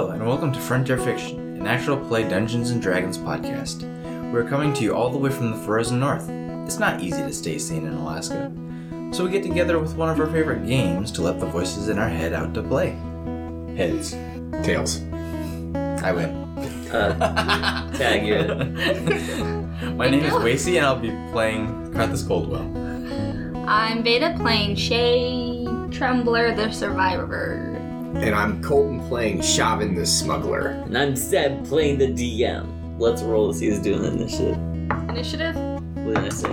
Hello, and welcome to Frontier Fiction, an actual play Dungeons and Dragons podcast. We're coming to you all the way from the frozen north. It's not easy to stay sane in Alaska, so we get together with one of our favorite games to let the voices in our head out to play. Heads. Tails. I win. Uh, tag you in. My name is Wacy, and I'll be playing Carthus Coldwell. I'm Beta playing Shay Trembler the Survivor. And I'm Colton playing Shavin the Smuggler. And I'm Seb playing the DM. Let's roll to see who's doing the initiative. Initiative? What did I say?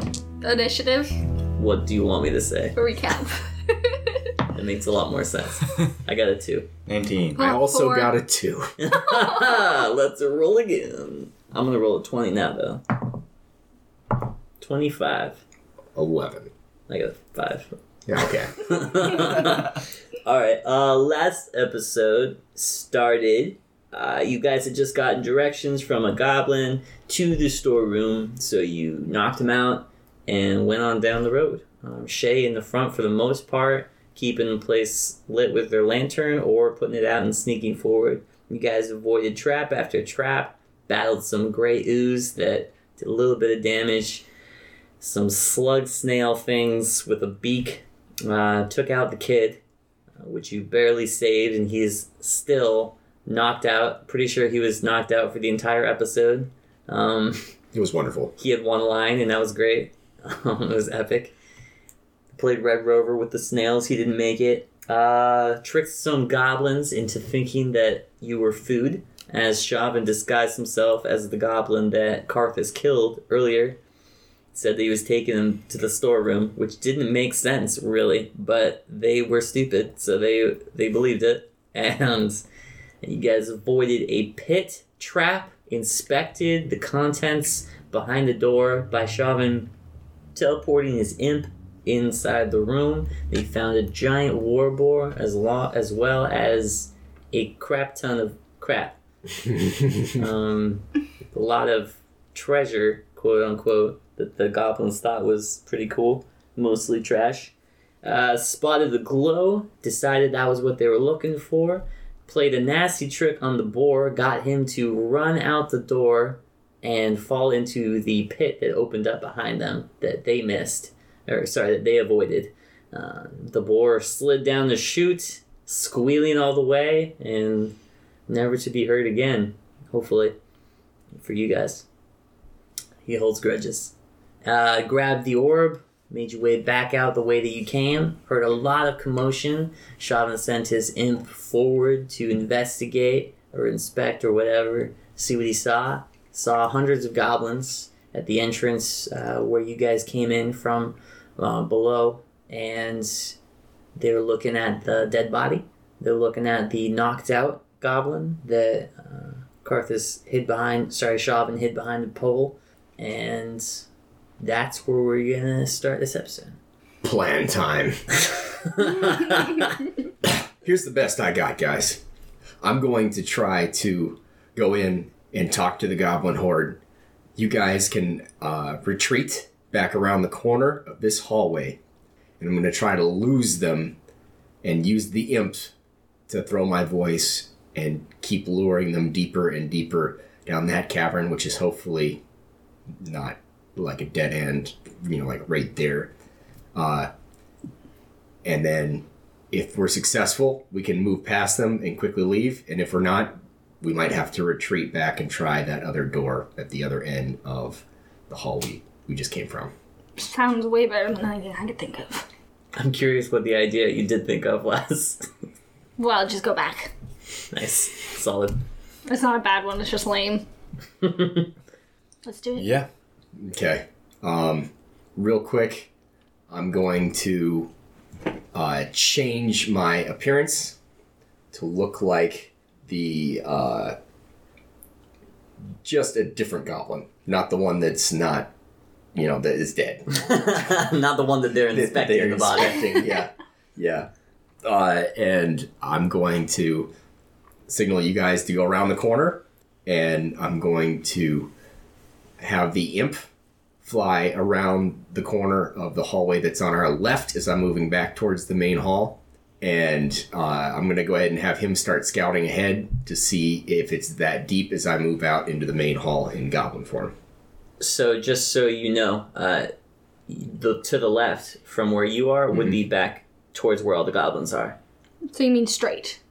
Initiative? What do you want me to say? A Recap. It makes a lot more sense. I got a two. 19. I also four. got a two. Let's roll again. I'm gonna roll a 20 now, though. 25. Eleven. I got a 5. Yeah, okay. All right. Uh, last episode started. Uh, you guys had just gotten directions from a goblin to the storeroom, so you knocked him out and went on down the road. Um, Shay in the front for the most part, keeping the place lit with their lantern or putting it out and sneaking forward. You guys avoided trap after trap, battled some gray ooze that did a little bit of damage, some slug snail things with a beak uh, took out the kid, which you barely saved, and he's still knocked out. Pretty sure he was knocked out for the entire episode. Um, It was wonderful. he had one line, and that was great. Um, it was epic. Played Red Rover with the snails. He didn't make it. Uh, tricked some goblins into thinking that you were food, as Shavin disguised himself as the goblin that Karthus killed earlier. Said that he was taking them to the storeroom, which didn't make sense really, but they were stupid, so they they believed it. And you guys avoided a pit trap, inspected the contents behind the door by Shavin teleporting his imp inside the room. They found a giant war boar as lo- as well as a crap ton of crap. um, a lot of treasure, quote unquote, that the goblins thought was pretty cool. Mostly trash. Uh, spotted the glow, decided that was what they were looking for. Played a nasty trick on the boar, got him to run out the door and fall into the pit that opened up behind them that they missed, or sorry, that they avoided. Uh, the boar slid down the chute, squealing all the way, and never to be heard again. Hopefully, for you guys. He holds grudges. Uh, grabbed the orb, made your way back out the way that you came. Heard a lot of commotion. Shavin sent his imp forward to investigate or inspect or whatever, see what he saw. Saw hundreds of goblins at the entrance uh, where you guys came in from uh, below, and they were looking at the dead body. They're looking at the knocked out goblin that uh, Karthus hid behind. Sorry, Shavin hid behind the pole, and that's where we're gonna start this episode. Plan time. Here's the best I got, guys. I'm going to try to go in and talk to the goblin horde. You guys can uh, retreat back around the corner of this hallway, and I'm going to try to lose them and use the imp to throw my voice and keep luring them deeper and deeper down that cavern, which is hopefully not like a dead end, you know, like right there. Uh, and then if we're successful, we can move past them and quickly leave. And if we're not, we might have to retreat back and try that other door at the other end of the hall we, we just came from. Sounds way better than anything I could think of. I'm curious what the idea you did think of was. Well, just go back. nice, solid. It's not a bad one, it's just lame. Let's do it. Yeah. Okay. Um, real quick, I'm going to uh, change my appearance to look like the uh, just a different goblin, not the one that's not, you know, that is dead. Not the one that they're that inspecting they're the body. inspecting, yeah, yeah. Uh, and I'm going to signal you guys to go around the corner, and I'm going to have the imp fly around the corner of the hallway that's on our left as I'm moving back towards the main hall, and uh, I'm going to go ahead and have him start scouting ahead to see if it's that deep as I move out into the main hall in goblin form. So just so you know, uh, the to the left from where you are would be back towards where all the goblins are. So you mean straight?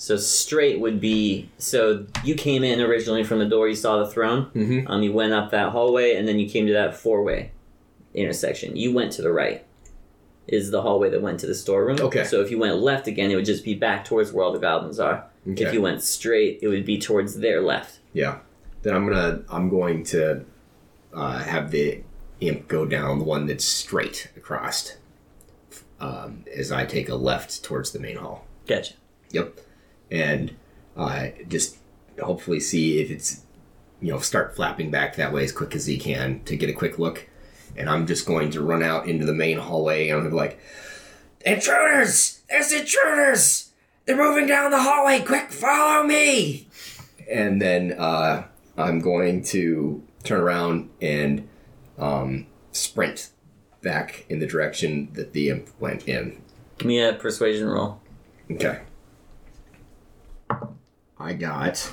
So straight would be so you came in originally from the door. You saw the throne. Mhm. Um, you went up that hallway, and then you came to that four way intersection. You went to the right. Is the hallway that went to the storeroom? Okay. So if you went left again, it would just be back towards where all the goblins are. Okay. If you went straight, it would be towards their left. Yeah. Then I'm gonna I'm going to uh, have the imp go down the one that's straight across. Um, as I take a left towards the main hall. Gotcha. Yep. And uh, just hopefully see if it's you know start flapping back that way as quick as he can to get a quick look. And I'm just going to run out into the main hallway and I'm gonna be like, "Intruders! There's intruders! They're moving down the hallway! Quick, follow me!" And then uh, I'm going to turn around and um, sprint back in the direction that the imp went in. Give me a persuasion roll. Okay. I got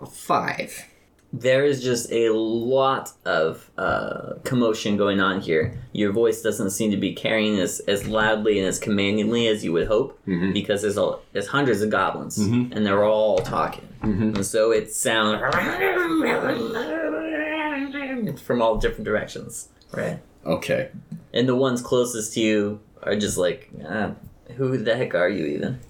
a five. There is just a lot of uh, commotion going on here. Your voice doesn't seem to be carrying as, as loudly and as commandingly as you would hope, because there's a, there's hundreds of goblins, and they're all talking, and so it sounds from all different directions, right? Okay. And the ones closest to you are just like, ah, who the heck are you even?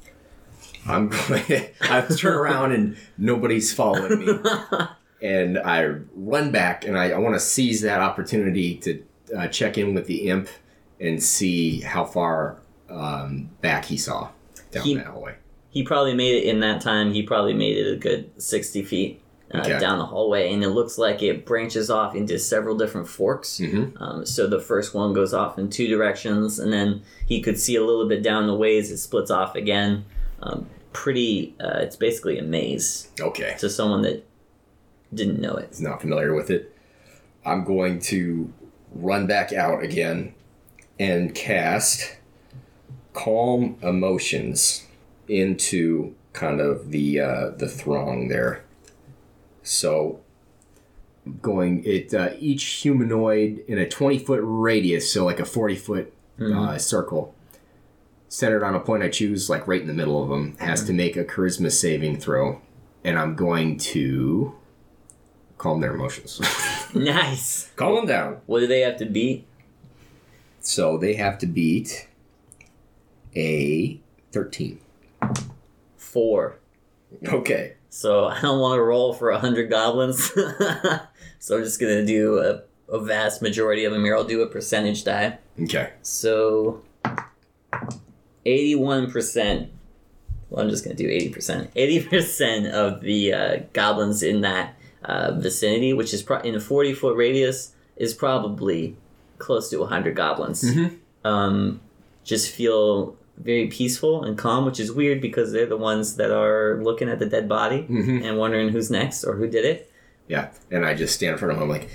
I'm going. I turn around and nobody's following me, and I run back and I, I want to seize that opportunity to uh, check in with the imp and see how far um, back he saw down He- that hallway. he probably made it in that time. He probably made it a good sixty feet uh, Okay. down the hallway, and it looks like it branches off into several different forks. Mhm. Um, so the first one goes off in two directions, and then he could see a little bit down the ways it splits off again. Um, pretty. Uh, it's basically a maze Okay. to someone that didn't know it. is not familiar with it, I'm going to run back out again and cast calm emotions into kind of the uh, the throng there. So going it uh, each humanoid in a 20 foot radius, so like a 40 foot uh, circle, centered on a point I choose, like right in the middle of them, has to mm-hmm. make a charisma saving throw, and I'm going to calm their emotions. nice. calm them down. What do they have to beat? So they have to beat a 13. Four. Okay. So I don't want to roll for a hundred goblins. so I'm just gonna do a, a vast majority of them here. I'll do a percentage die. Okay. So, 81%. Well, I'm just going to do 80%. 80% of the uh, goblins in that uh, vicinity, which is pro- in a 40 foot radius, is probably close to 100 goblins. Um, just feel very peaceful and calm, which is weird because they're the ones that are looking at the dead body and wondering who's next or who did it. Yeah. And I just stand in front of him I'm like,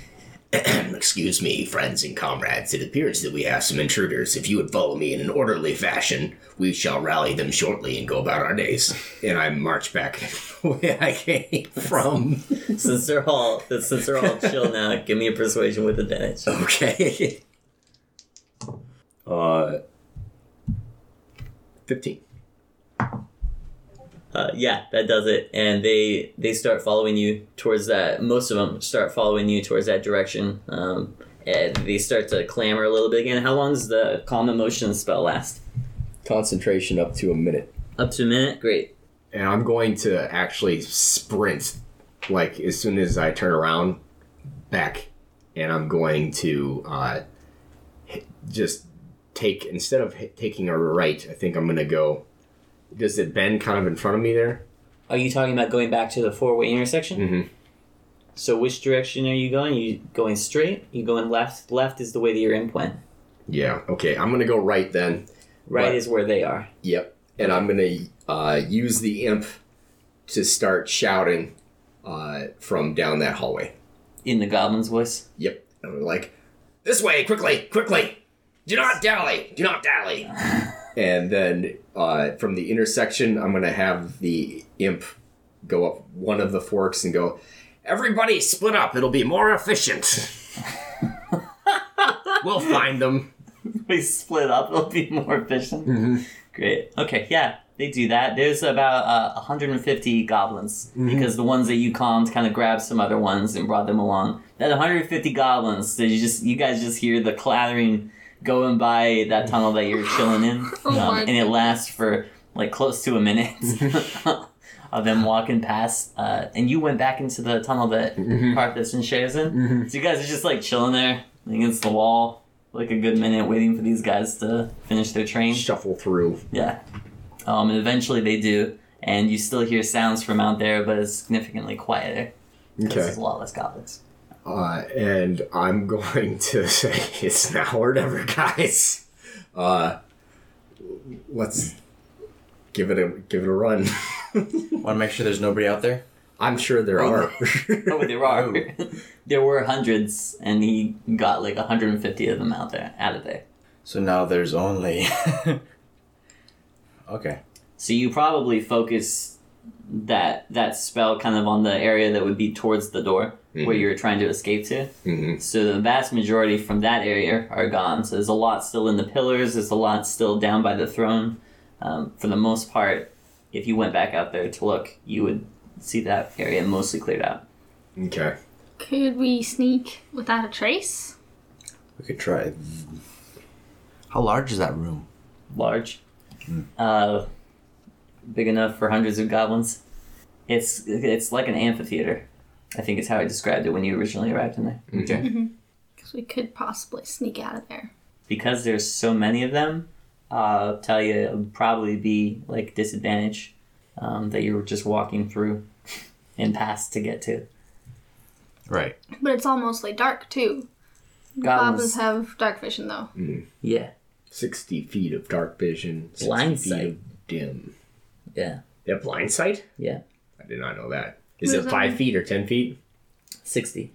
Excuse me, friends and comrades. It appears that we have some intruders. If you would follow me in an orderly fashion, we shall rally them shortly and go about our days. And I march back where I came from. since they're all since they're all chill now, give me a persuasion with advantage. Okay. Uh, 15. Uh, yeah, that does it. And they they start following you towards that. Most of them start following you towards that direction. Um, and they start to clamor a little bit again. How long does the calm emotion spell last? Concentration up to a minute. Up to a minute. Great. and I'm going to actually sprint like as soon as I turn around back and I'm going to uh, hit- just take instead of hit, taking a right I think I'm gonna go does it bend kind of in front of me there Are you talking about going back to the four way intersection? Mhm. So which direction are you going? you going straight? You going left? Left is the way that your imp went. yeah okay I'm gonna go right then Right Right. is where they are. yep and I'm gonna uh, use the imp to start shouting uh, from down that hallway In the goblin's voice. Yep. And we're like, this way, quickly, quickly. Do not dally. Do not dally. and then uh, from the intersection, I'm gonna have the imp go up one of the forks and go. Everybody split up. It'll be more efficient. we'll find them. we split up, it'll be more efficient. Mm-hmm. Great. Okay, yeah, they do that. There's about uh, 150 goblins because the ones that you calmed kind of grabbed some other ones and brought them along. That 150 goblins, so you just you guys just hear the clattering going by that tunnel that you're chilling in, Oh um, my and it lasts for like close to a minute. Of them walking past, uh, and you went back into the tunnel that Carthus and Shay is in. So you guys are just like chilling there against the wall, like a good minute, waiting for these guys to finish their train. Shuffle through. Yeah. Um, and eventually they do, and you still hear sounds from out there, but it's significantly quieter. Okay. There's a lot less goblins. Uh, and I'm going to say it's now or never, guys. Uh, let's give it a give it a run. Want to make sure there's nobody out there? I'm sure there are. Oh, there are. there were hundreds, and he got like 150 of them out there, out of there. So now there's only. okay. So you probably focus that that spell kind of on the area that would be towards the door where you're trying to escape to. Mhm. So the vast majority from that area are gone. So there's a lot still in the pillars. There's a lot still down by the throne. Um, for the most part, if you went back out there to look, you would see that area mostly cleared out. Okay. Could we sneak without a trace? We could try. How large is that room? Large, uh, big enough for hundreds of goblins. It's it's like an amphitheater. I think is how I described it when you originally arrived in there. Okay. Because we could possibly sneak out of there. because there's so many of them, uh, I'll tell you, it would probably be like disadvantage um, that you were just walking through and past to get to. Right. But it's all mostly dark too. Goblins, Goblins have dark vision though. yeah, Sixty feet of dark vision. 60 Blind feet sight. of dim. Yeah, They have blind sight? yeah. I did not know that. Is What it five feet or ten feet? Sixty.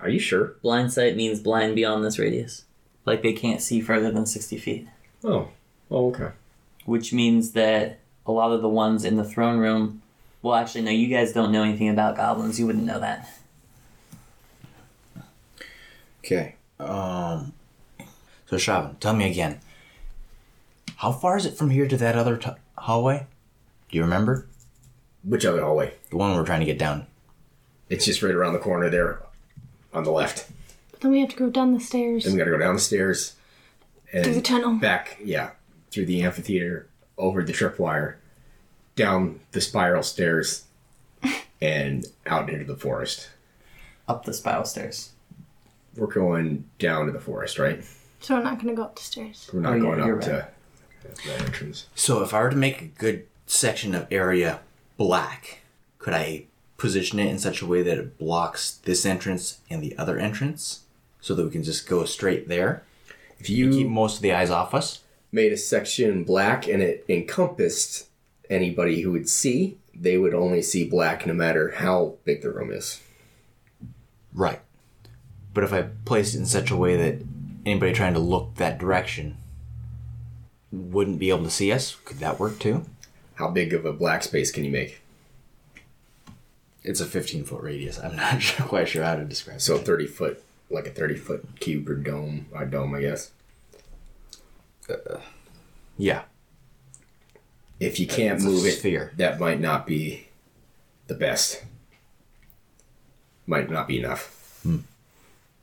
Are you sure? Blind sight means blind beyond this radius, like they can't see further than sixty feet. Oh. Oh, okay. Which means that a lot of the ones in the throne room. Well, actually, no. You guys don't know anything about goblins. You wouldn't know that. Okay. Um. So Shavan, tell me again. How far is it from here to that other t- hallway? Do you remember Which other hallway? the one we're trying to get down? It's just right around the corner there, on the left. But then we have to go down the stairs Then we gotta go down the stairs and through the tunnel. back, yeah, through the amphitheater, over the tripwire, down the spiral stairs, and out into the forest. Up the spiral stairs. We're going down to the forest, right? So we're not gonna go up the stairs. We're not Oh, yeah, going you're up to the entrance. So if I were to make a good section of area black, could I position it in such a way that it blocks this entrance and the other entrance, so that we can just go straight there? If You keep most of the eyes off us. made a section black and it encompassed anybody who would see, they would only see black no matter how big the room is. Right. But if I placed it in such a way that anybody trying to look that direction wouldn't be able to see us, could that work too? How big of a black space can you make? It's a 15 foot radius. I'm not sure, quite sure how to describe it. So it. 30 foot, like a 30 foot cube or dome, a dome, I guess. Uh, yeah. If you can't It's move it, sphere. that might not be the best. Might not be enough. Hmm.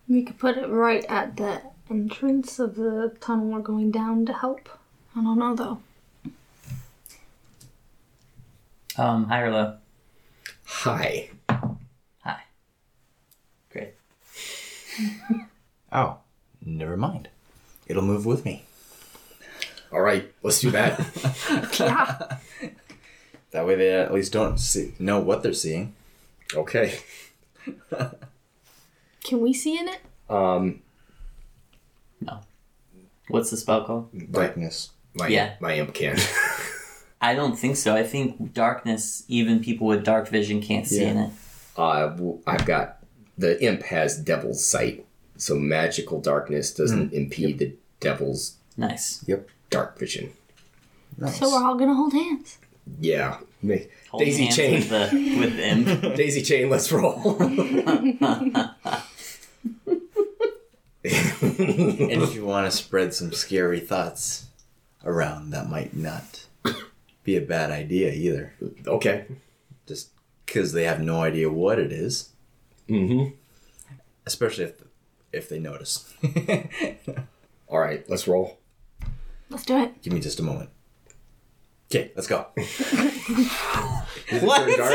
We could put it right at the entrance of the tunnel we're going down to help. I don't know though. Um, high or low? Hi. High. Great. Oh, never mind. It'll move with me. All right, let's do that. Yeah. That way they at least don't see, know what they're seeing. okay. Can we see in it? Um, No. What's the spell called? my, Darkness. my, Yeah. my imp can. I don't think so. I think darkness, even people with dark vision can't see Yeah. in it. uh, w- I've got the imp has devil's sight, so magical darkness doesn't impede the devil's Nice. Yep. dark vision. Nice. So we're all gonna hold hands. Yeah. Ma- Hold Daisy hands chain. with the with the imp. Daisy chain, let's roll. And if you want to spread some scary thoughts around, that might not be a bad idea either. okay. Just because they have no idea what it is, Mm-hmm. especially if if they notice. All right, let's roll. Let's do it. Give me just a moment. Okay, let's go. What? Turn dark?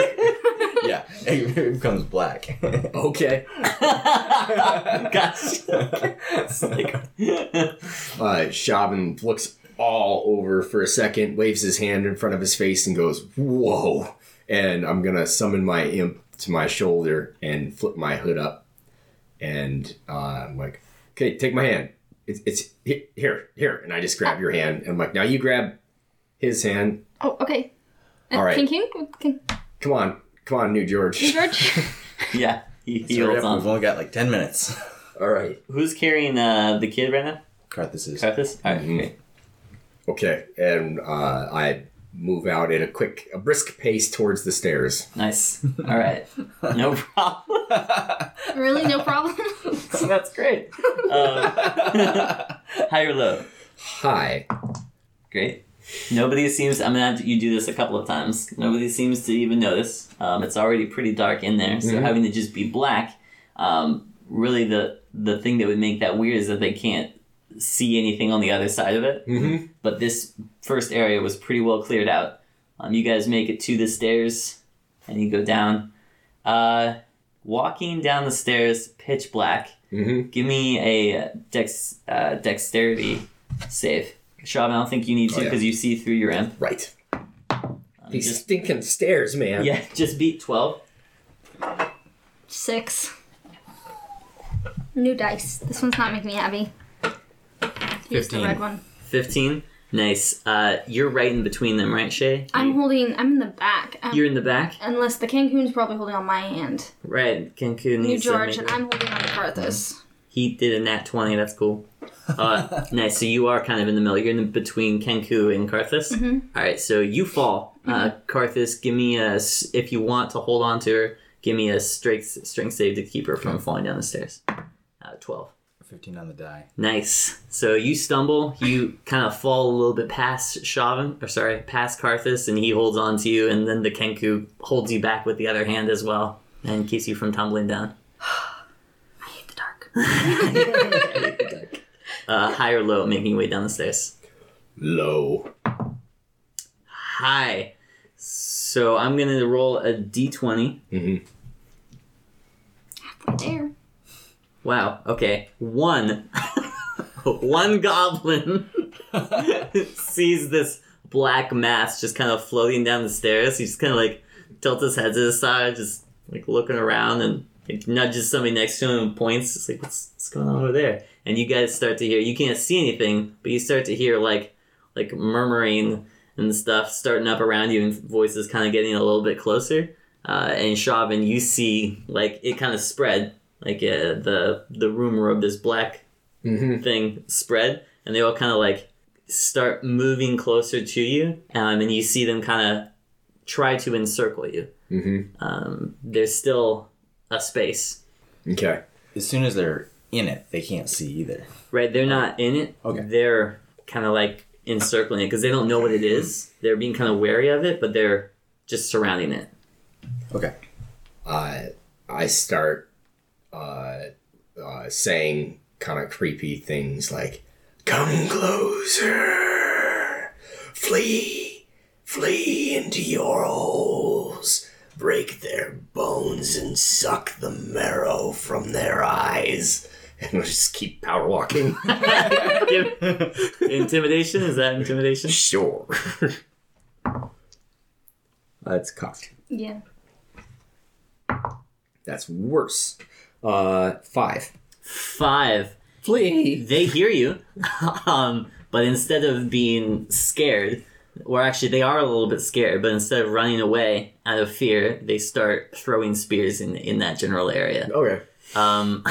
yeah, it becomes black. Okay. Gosh. It's like- Uh, Shavin looks all over for a second, waves his hand in front of his face, and goes, "Whoa!" And I'm gonna summon my imp to my shoulder and flip my hood up, and uh, I'm like, "Okay, take my hand. It's, it's here, here." And I just grab your hand, and I'm like, "Now you grab his hand. Oh, okay. Uh, All right. King King? King Come on, come on, New George." New George? yeah, he, he Hurry holds up, We've on. only got like 10 minutes. All right. Who's carrying uh, the kid right now? Carthus is. Carthus? Alright, Mhm. Okay, and uh, I move out at a quick, a brisk pace towards the stairs. Nice. Alright. No problem. really? No problem? That's great. Um, high or low? Hi. Great. Nobody seems. I'm gonna have to, you do this a couple of times. Nobody seems to even notice. Um, it's already pretty dark in there, so Mhm. having to just be black. Um, really, the the thing that would make that weird is that they can't see anything on the other side of it. Mm-hmm. But this first area was pretty well cleared out. Um, you guys make it to the stairs, and you go down. Uh, walking down the stairs, pitch black. Mm-hmm. Give me a dex uh, dexterity save. Shav, I don't think you need to Oh, yeah. because you see through your imp. Right. Um, These just, stinking stairs, man. yeah, just beat 12. Six. New dice. This one's not making me happy. Use the 15. red one. 15. Nice. Uh, you're right in between them, right, Shay? I'm holding. I'm in the back. Um, You're in the back? unless the Kenku's probably holding on my hand. Right. Kenku New needs to George, make- and I'm holding on to Carthus. He did a nat 20. That's cool. Uh, nice. So you are kind of in the middle. You're in between Kenku and Karthus. Mhm. All right. So you fall. Uh, Karthus, give me a. s- If you want to hold on to her, give me a strength strength save to keep her from falling down the stairs. Uh, 12. 15 on the die. Nice. So you stumble, you kind of fall a little bit past Shavan, or sorry, past Karthus, and he holds on to you, and then the Kenku holds you back with the other hand as well, and keeps you from tumbling down. I hate the dark. Uh, high or low, making your way down the stairs. Low. High. So I'm gonna roll a d20. Mm-hmm. Right there. Wow. Okay. One. One goblin sees this black mass just kind of floating down the stairs. He just kind of like tilts his head to the side, just like looking around and like, nudges somebody next to him and points. It's like, what's, what's going on over there? And you guys start to hear, you can't see anything, but you start to hear like, like murmuring and stuff starting up around you and voices kind of getting a little bit closer. Uh, and Shavan, you see like it kind of spread, like uh, the the rumor of this black Mm-hmm. thing spread, and they all kind of like start moving closer to you, um, and you see them kind of try to encircle you. Mm-hmm. Um, there's still a space, Okay. As soon as they're in it, they can't see either. right? They're not in it. Okay. They're kind of like encircling it because they don't know what it is. They're being kind of wary of it, but they're just surrounding it. Okay. Uh, I start uh, uh, saying kind of creepy things like, "Come closer, flee, flee into your holes, break their bones and suck the marrow from their eyes." And we'll just keep power walking. Intimidation is that intimidation? sure. That's cocked. Yeah. That's worse. Uh, five. Five. Flee. they hear you, um, but instead of being scared, or actually they are a little bit scared, but instead of running away out of fear, they start throwing spears in in that general area. Okay. Um,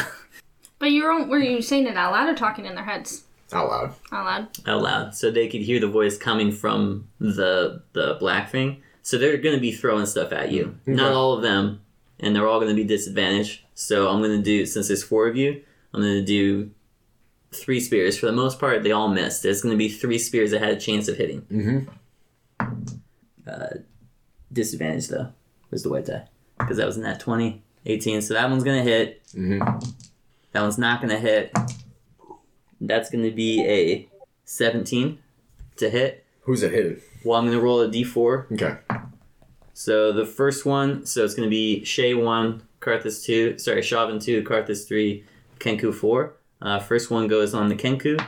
But you weren't, were you saying it out loud or talking in their heads? Out loud. Out loud. out loud, so they could hear the voice coming from the the black thing. So they're going to be throwing stuff at you. Not all of them, and they're all going to be disadvantaged. So I'm going to do since there's four of you, I'm going to do three spears. For the most part, they all missed. There's going to be three spears that had a chance of hitting. Mm-hmm. Disadvantage though was the white die because that was in that 20, 18. So that one's going to hit. Mm-hmm. That one's not going to hit. That's going to be a 17 to hit. Who's it hitting? Well, I'm going to roll a d4. Okay. So the first one, so it's going to be Shay 1, Karthus 2, sorry, Shavan 2, Karthus 3, Kenku 4. Uh, first one goes on the Kenku.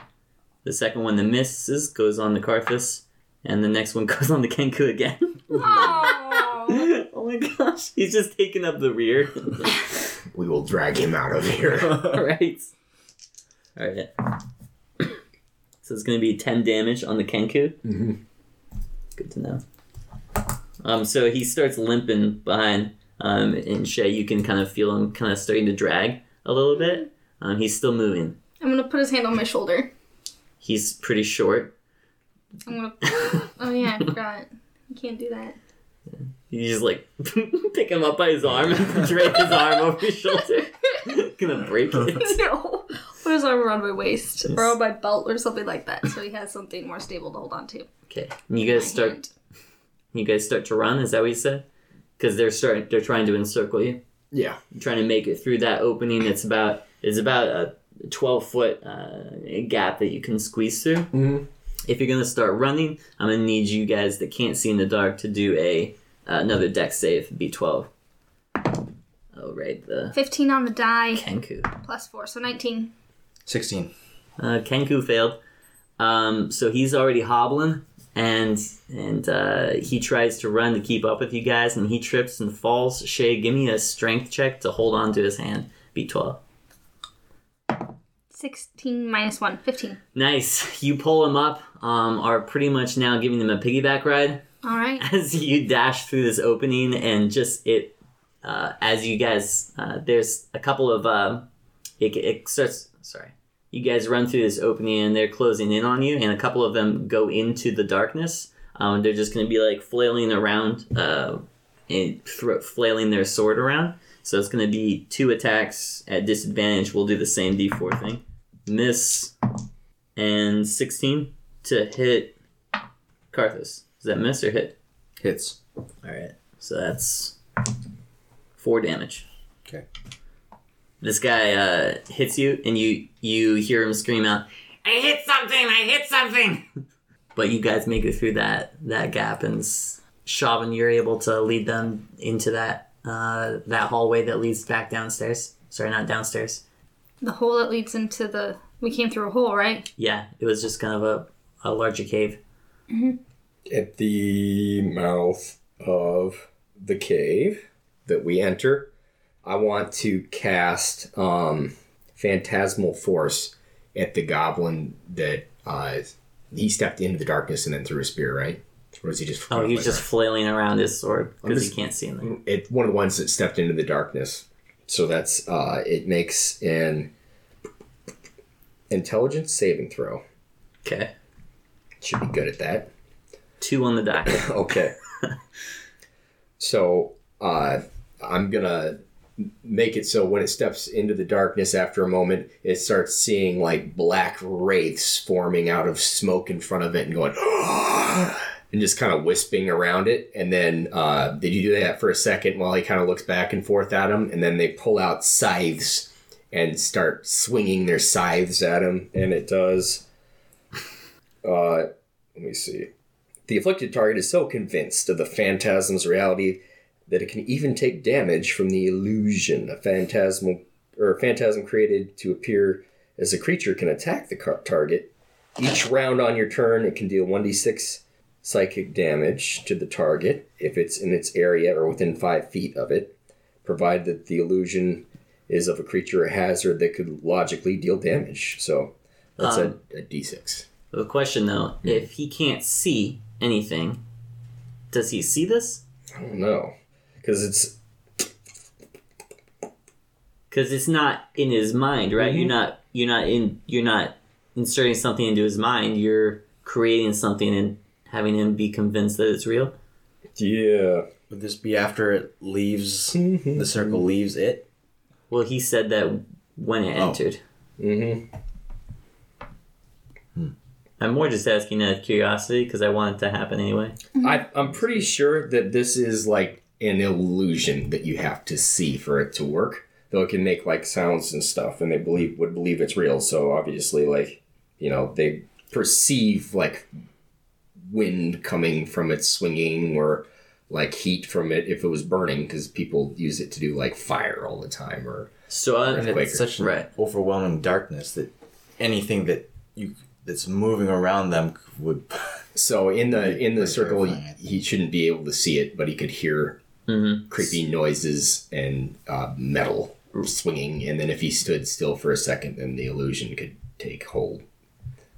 The second one the misses goes on the Karthus. And the next one goes on the Kenku again. Oh. my gosh, he's just taking up the rear. We will drag him out of here. Alright. Alright. So it's going to be 10 damage on the Kenku. mm-hmm. Good to know. Um, so he starts limping behind, um, and Shay, you can kind of feel him kind of starting to drag a little bit. Um, he's still moving. I'm gonna put his hand on my shoulder. He's pretty short. I'm gonna. Oh yeah, I forgot. You can't do that. You just like pick him up by his arm and drag his arm over his shoulder. Gonna break it. no. Put his arm around my waist Yes. or on my belt or something like that, so he has something more stable to hold on to. Okay, and you guys My start. hand. You guys start to run. Is that what you said? Because they're starting. They're trying to encircle you. Yeah. trying to make it through that opening. It's about it's about a twelve foot uh, gap that you can squeeze through. Mm-hmm. If you're gonna start running, I'm gonna need you guys that can't see in the dark to do a uh, another deck save, B12. Oh right, the 15 on the die, Kenku. plus 4, so 19. 16. Uh, Kenku failed. Um, so he's already hobbling, and and uh, he tries to run to keep up with you guys, and he trips and falls. Shay, give me a strength check to hold on to his hand. B12. 16 minus 1, 15. Nice. You pull him up. Um, are pretty much now giving them a piggyback ride Alright. as you dash through this opening, and just it. Uh, as you guys, uh, there's a couple of um, it, it starts. Sorry, you guys run through this opening, and they're closing in on you, and a couple of them go into the darkness. Um, they're just going to be like flailing around, uh, and thro- flailing their sword around. So it's going to be two attacks at disadvantage. We'll do the same D4 thing. Miss and 16 to hit Karthus. Is that miss or hit? Hits. All right. So that's four damage. Okay. This guy uh, hits you, and you you hear him scream out, "I hit something! I hit something!" but you guys make it through that that gap, and s- Shavan, you're able to lead them into that uh, that hallway that leads back downstairs. Sorry, not downstairs. The hole that leads into the. We came through a hole, right? Yeah, it was just kind of a, a larger cave. At the mouth of the cave that we enter, I want to cast um, Phantasmal Force at the goblin that uh, he stepped into the darkness and then threw a spear, right? Or is he just? Oh, he's just flailing around his sword because he can't see in there. it one of the ones that stepped into the darkness. So that's uh, it makes an intelligence saving throw. Okay, Should be good at that. two on the die. Okay. so uh, I'm gonna make it so when it steps into the darkness after a moment, it starts seeing like black wraiths forming out of smoke in front of it and going and just kind of wisping around it. And then uh, they do that for a second while he kind of looks back and forth at him, and then they pull out scythes and start swinging their scythes at him, and it does. Uh, let me see. The afflicted target is so convinced of the phantasm's reality that it can even take damage from the illusion. A phantasmal or a phantasm created to appear as a creature can attack the car- target. Each round on your turn, it can deal 1d6 psychic damage to the target if it's in its area or within 5 feet of it, provided that the illusion is of a creature or hazard that could logically deal damage. So that's Um, a a d6. The question though, if he can't see anything, does he see this? I don't know. Because it's Because it's not in his mind, right? Mm-hmm. You're not. You're not in. You're not inserting something into his mind, you're creating something and having him be convinced that it's real. Yeah. Would this be after it leaves the circle leaves it? Well, he said that when it Oh. entered. Mm-hmm. I'm more just asking out of curiosity because I want it to happen anyway. I, I'm pretty sure that this is like an illusion that you have to see for it to work. Though it can make like sounds and stuff, and they believe would believe it's real. So obviously, like you know, they perceive like wind coming from it swinging or like heat from it if it was burning because people use it to do like fire all the time or So uh, And it's such an Right. overwhelming darkness that anything that you that's moving around them would. so in the in the circle he, he shouldn't be able to see it but he could hear mhm. creepy noises and uh, metal swinging, and then if he stood still for a second, then the illusion could take hold.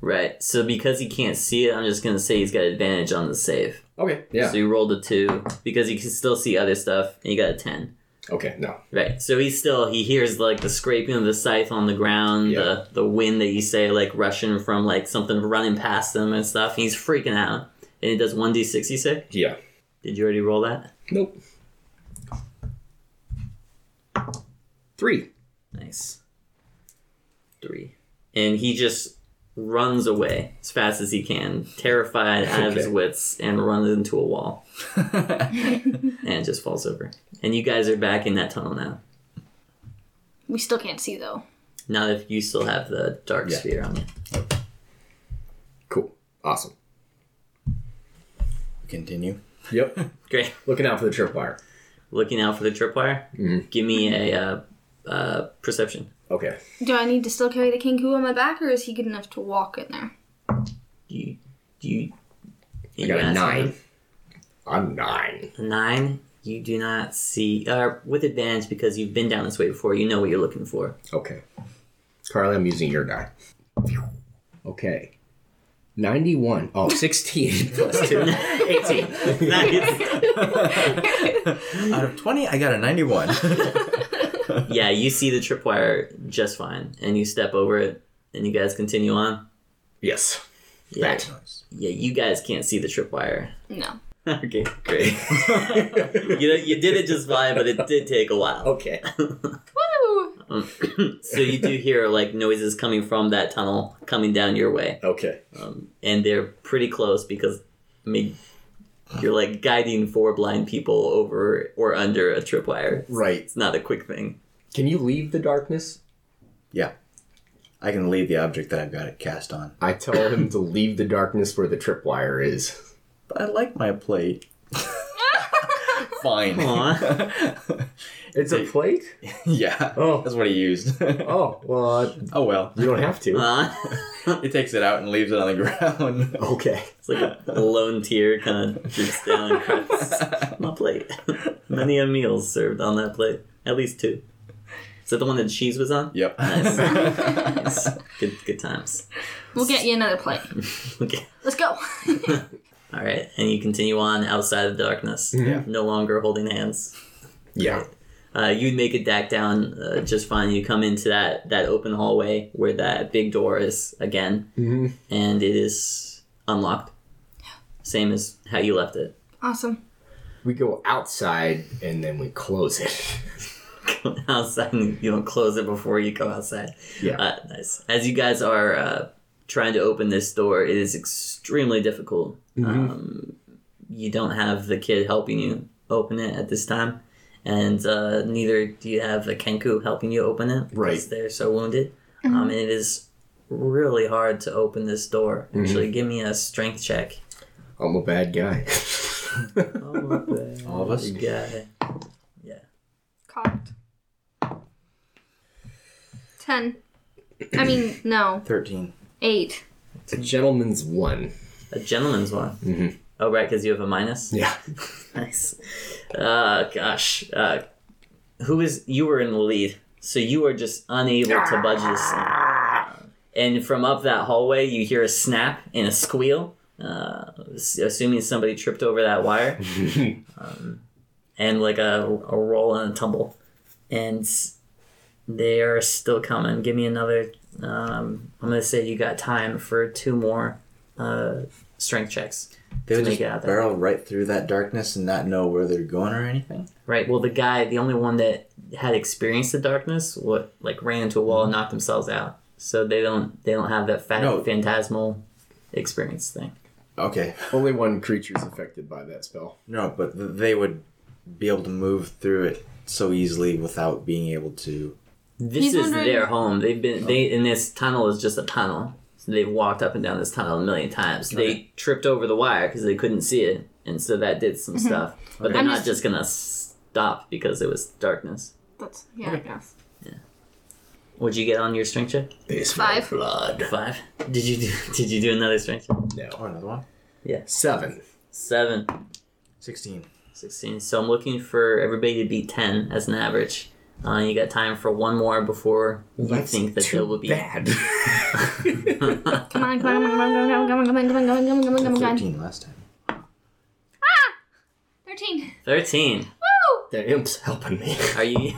right. So because he can't see it, I'm just gonna say he's got advantage on the save. Okay, yeah. So you rolled a two because you can still see other stuff, and you got a ten. Okay, no. Right. So he's still he hears like the scraping of the scythe on the ground, Yeah. the the wind that you say like rushing from like something running past him and stuff. He's freaking out, and it does one d six. Yeah. Did you already roll that? Nope. Three. Nice. Three. And he just runs away as fast as he can, terrified out of his wits, and runs into a wall and just falls over. And you guys are back in that tunnel now. We still can't see though. Now that you still have the dark Yeah. sphere on you. Cool. Awesome. Continue. Yep. Great. Looking out for the tripwire. Looking out for the tripwire. Mhm. Give me a uh, uh, perception. Okay. Do I need to still carry the Kenku on my back, or is he good enough to walk in there? You, you. I got a nine. I'm nine. A nine. You do not see, uh, with advantage because you've been down this way before. You know what you're looking for. Okay. Carly, I'm using your die. Okay. 91. Oh, 16 plus 2. 18. nice. Out of twenty, I got a ninety-one. yeah, you see the tripwire just fine, and you step over it, and you guys continue on. Yes. Yeah, Right. yeah, you guys can't see the tripwire. No. okay, great. you know, you did it just fine, but it did take a while. Okay. Woo! Um, so you do hear like noises coming from that tunnel coming down your way, Okay. um, and they're pretty close because I mean. You're like guiding four blind people over or under a tripwire. Right. It's not a quick thing. Can you leave the darkness? yeah, I can leave the object that I've got it cast on. I tell him to leave the darkness where the tripwire is. But I like my plate. Fine. Aw. It's a plate? yeah. Oh. That's what he used. Oh, well, uh, oh well. you don't have to. Uh, He takes it out and leaves it on the ground. Okay. it's like a lone tear kind of droops down and cracks my plate. Many a meals served on that plate. At least two. Is that the one that cheese was on? Yep. Nice. nice. Good, good times. We'll get you another plate. Okay. Let's go. All right, and you continue on outside of darkness. Yeah. No longer holding hands. Yeah. Uh, you'd make it back down uh, just fine. You come into that that open hallway where that big door is again, Mm-hmm. and it is unlocked. Same as how you left it. awesome. We go outside and then we close it. Outside and you don't close it before you go outside. Yeah. Uh, nice. As you guys are uh, trying to open this door, it is extremely difficult. Um, you don't have the kid helping you open it at this time, and uh, neither do you have the Kenku helping you open it because Right. they're so wounded. Um, and it is really hard to open this door. Actually, give me a strength check. I'm a bad guy. Oh, All of us? Guy. Cocked. Ten. I mean, no. Thirteen. Eight. it's a gentleman's one. A gentleman's one. Mhm. Oh, right, because you have a minus? Yeah. Nice. Uh, gosh. Uh, who is you were in the lead, so you are just unable to budge this. And from up that hallway, you hear a snap and a squeal. Uh, assuming somebody tripped over that wire, um, and like a, a roll and a tumble, and s- They are still coming. Give me another. Um, I'm gonna say you got time for two more uh, strength checks. They would just it out there. barrel right through that darkness and not know where they're going or anything. Right. Well, the guy, the only one that had experienced the darkness, what like ran into a wall and knocked themselves out. So they don't they don't have that fa- No. phantasmal experience thing. Okay. Only one creature is affected by that spell. No, but they would be able to move through it so easily without being able to. This He's is wondering- their home. They've been they oh. and this tunnel is just a tunnel. So they've walked up and down this tunnel a million times. They tripped over the wire because they couldn't see it, and so that did some mm-hmm. stuff. But they're I'm not just- just gonna stop because it was darkness. That's yeah, I guess. What'd you get on your strength check? It's Five. blood. Five. Did you do? Did you do another strength check? Oh, No. another one? Yeah. Seven. Seven. 16. 16. So I'm looking for everybody to beat 10 as an average. Uh, you got time for one more before you That's think that too there will be. bad. Come on, come on, come on, come on, come on, come on, come on, come on, come on, come on, come on, come on. 13 last time. Thirteen. 13. Woo! the imp's helping me. Are you.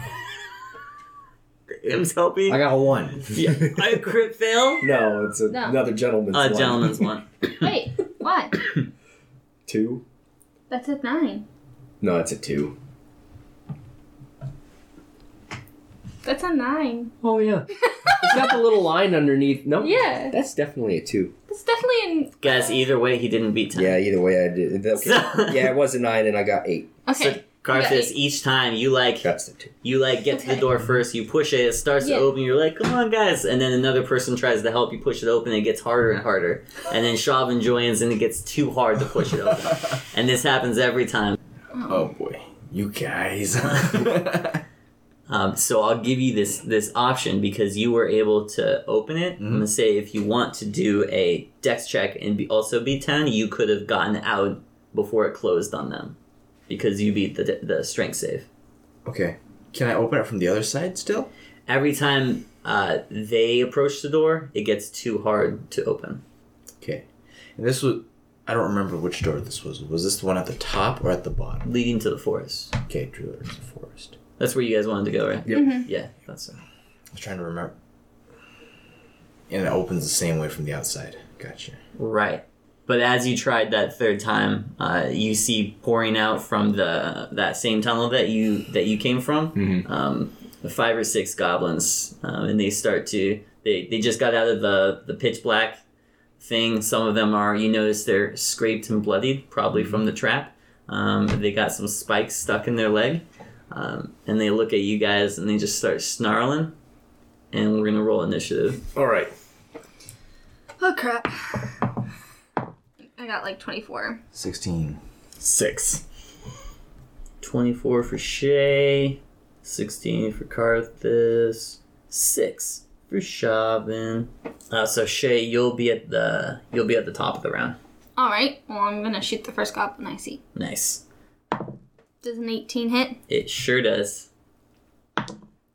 Im's helping? I got a one. yeah. I crit fail? No, it's a, No. another gentleman's one. A one. gentleman's one. Wait, what? Two? That's at nine. No, it's a two. That's a nine. Oh yeah. it's got the little line underneath. No. Yeah. That's definitely a two. That's definitely in. Guys, either way, he didn't beat 10. Yeah, either way I did. Okay. yeah, it was a nine and I got eight. So, Okay. Carthus, each time you like That's the two. you like get to the Okay. door first, you push it, it starts Yeah. to open, you're like, come on guys, and then another person tries to help you push it open, it gets harder and harder. And then Shav joins and it gets too hard to push it open. and this happens every time. Oh, oh boy. You guys. Um, so I'll give you this this option because you were able to open it. I'm gonna say if you want to do a dex check and be, also beat ten, you could have gotten out before it closed on them because you beat the the strength save. okay. Can I open it from the other side still? Every time uh, they approach the door, it gets too hard to open. Okay. And this was. I don't remember which door this was. Was this the one at the top or at the bottom? leading to the forest. Okay, Drillers the Forest. That's where you guys wanted to go, right? Yep. Yeah, that's it. I was trying to remember. And it opens the same way from the outside. Gotcha. Right. But as you tried that third time, uh, you see pouring out from the that same tunnel that you that you came from, Mhm. um, five or six goblins, um, and they start to they, they just got out of the the pitch black thing. Some of them are you notice they're scraped and bloodied, probably from the trap. Um, they got some spikes stuck in their leg, um, and they look at you guys and they just start snarling. And we're gonna roll initiative. All right. Oh crap. I got like 24. 16. Six. 24 for Shay, 16 for Carthus, 6 for Shavin. Uh, so Shay, you'll be at the you'll be at the top of the round. Alright, well, I'm gonna shoot the first goblin I see. Nice. Does an 18 hit? It sure does.